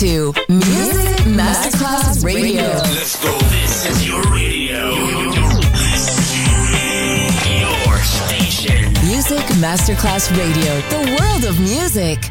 To Music Masterclass Radio. Let's go. This is your radio. Your station. Music Masterclass Radio, the world of music.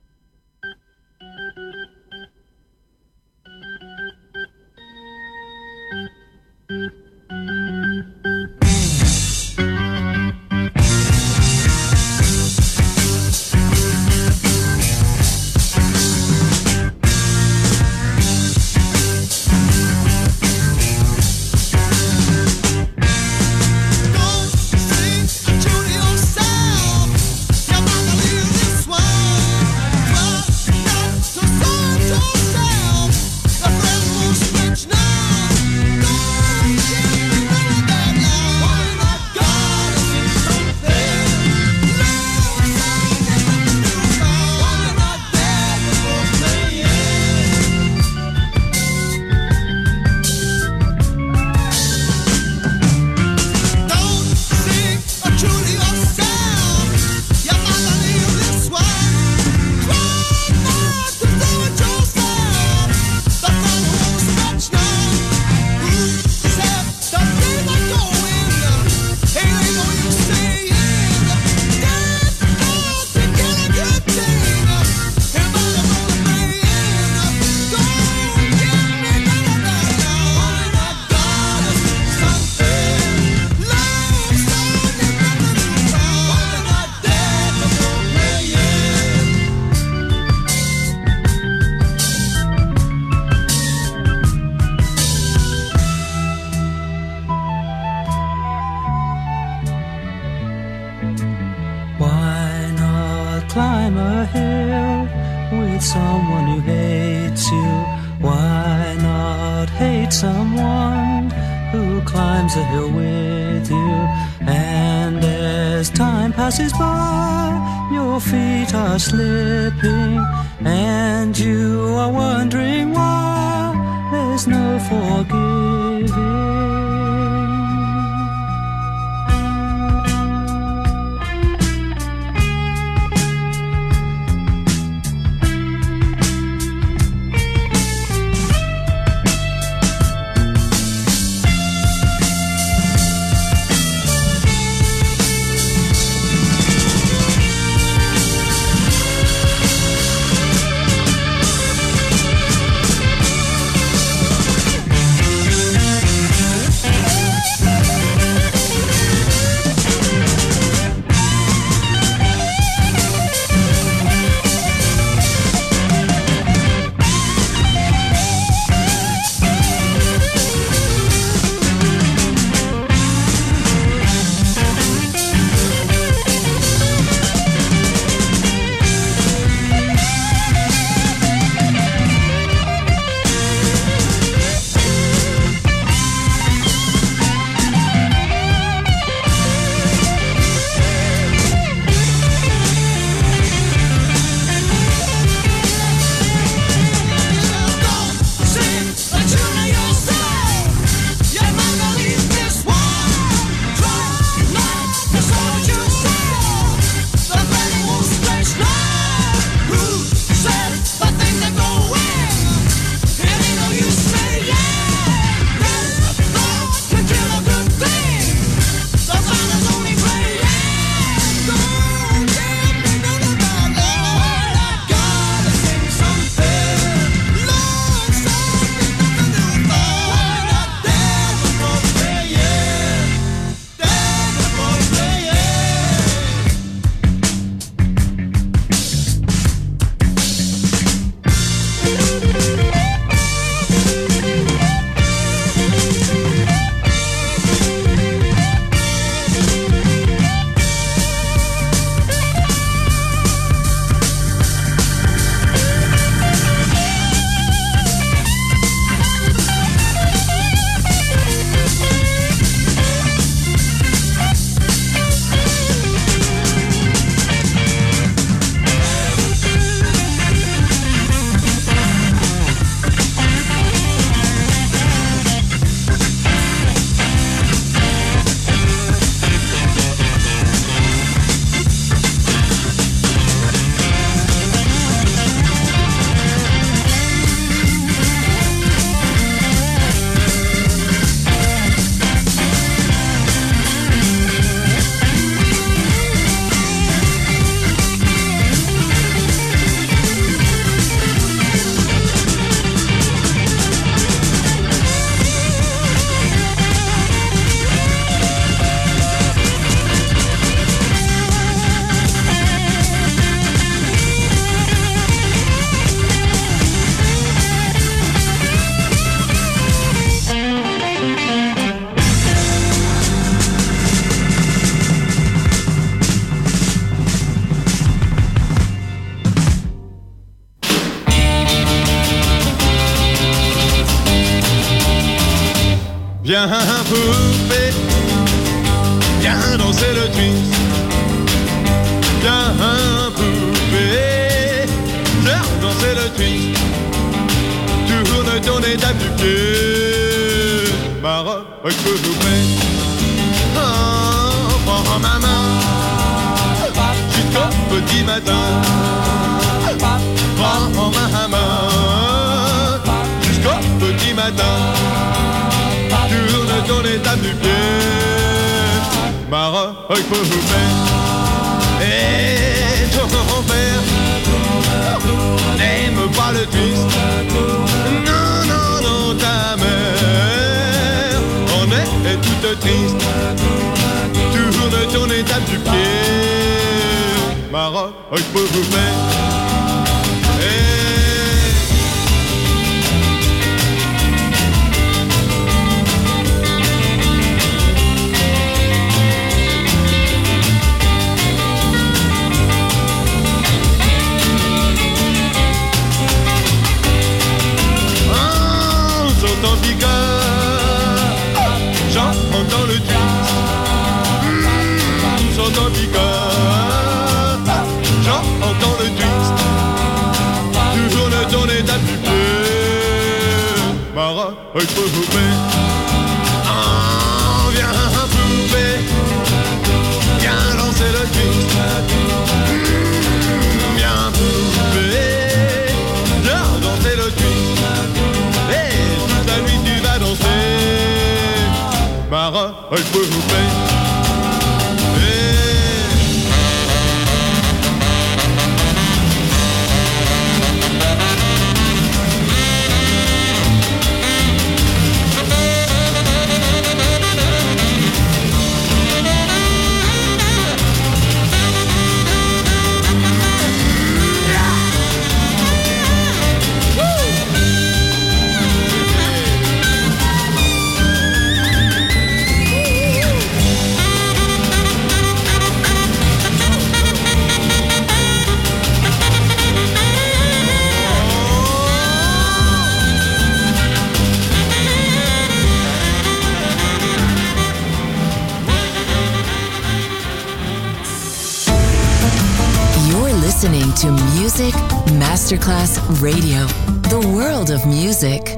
Radio, the world of music.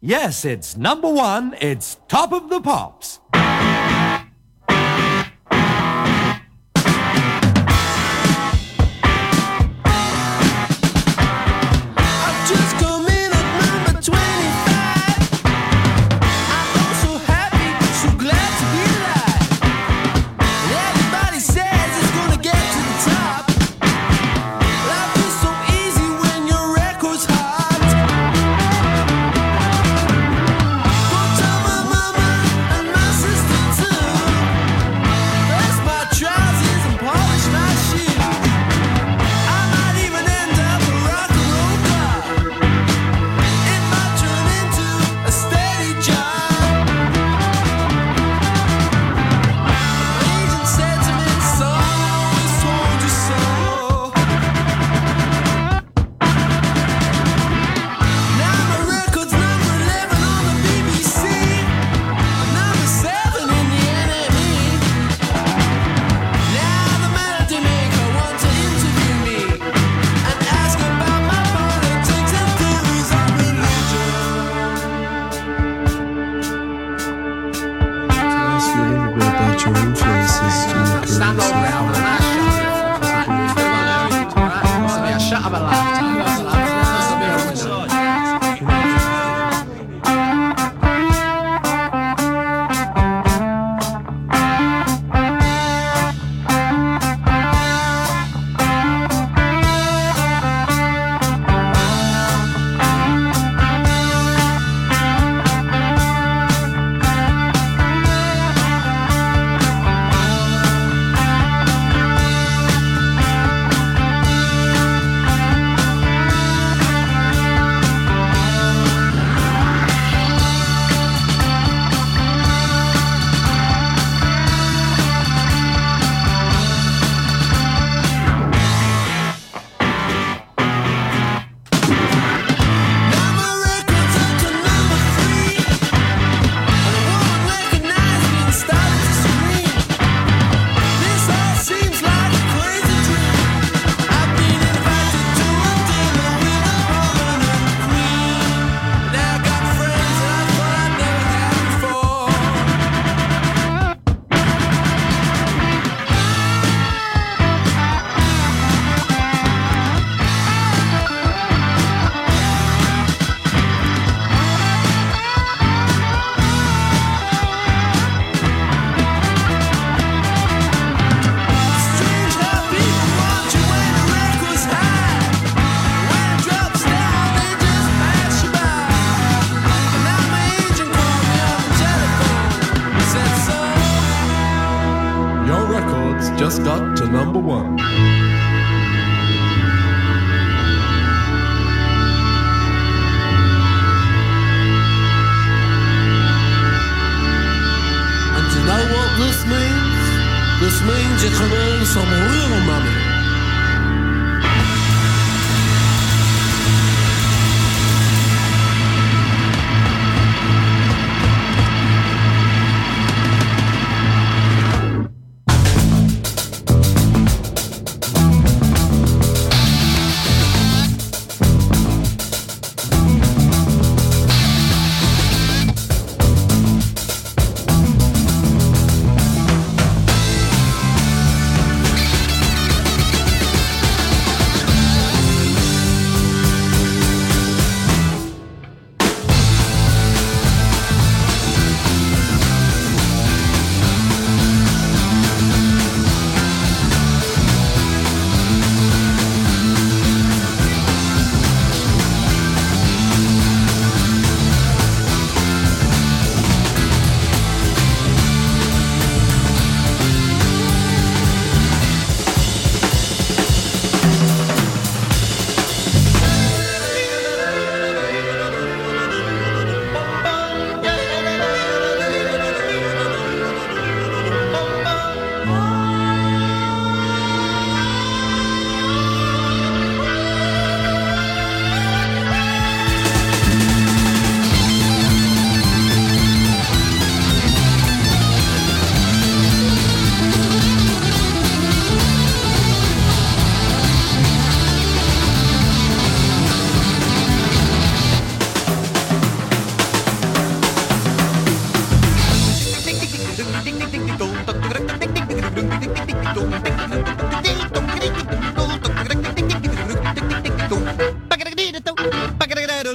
Yes, it's number one, it's top of the pops.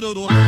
I can't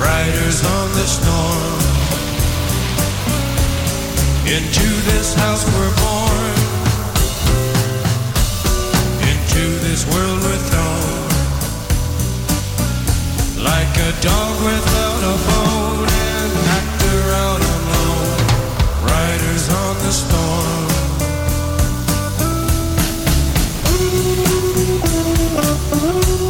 riders on the storm. Into this house we're born, into this world we're thrown, like a dog without a bone, and actor out on loan, riders on the storm. Ooh.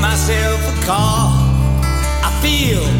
myself a call. I feel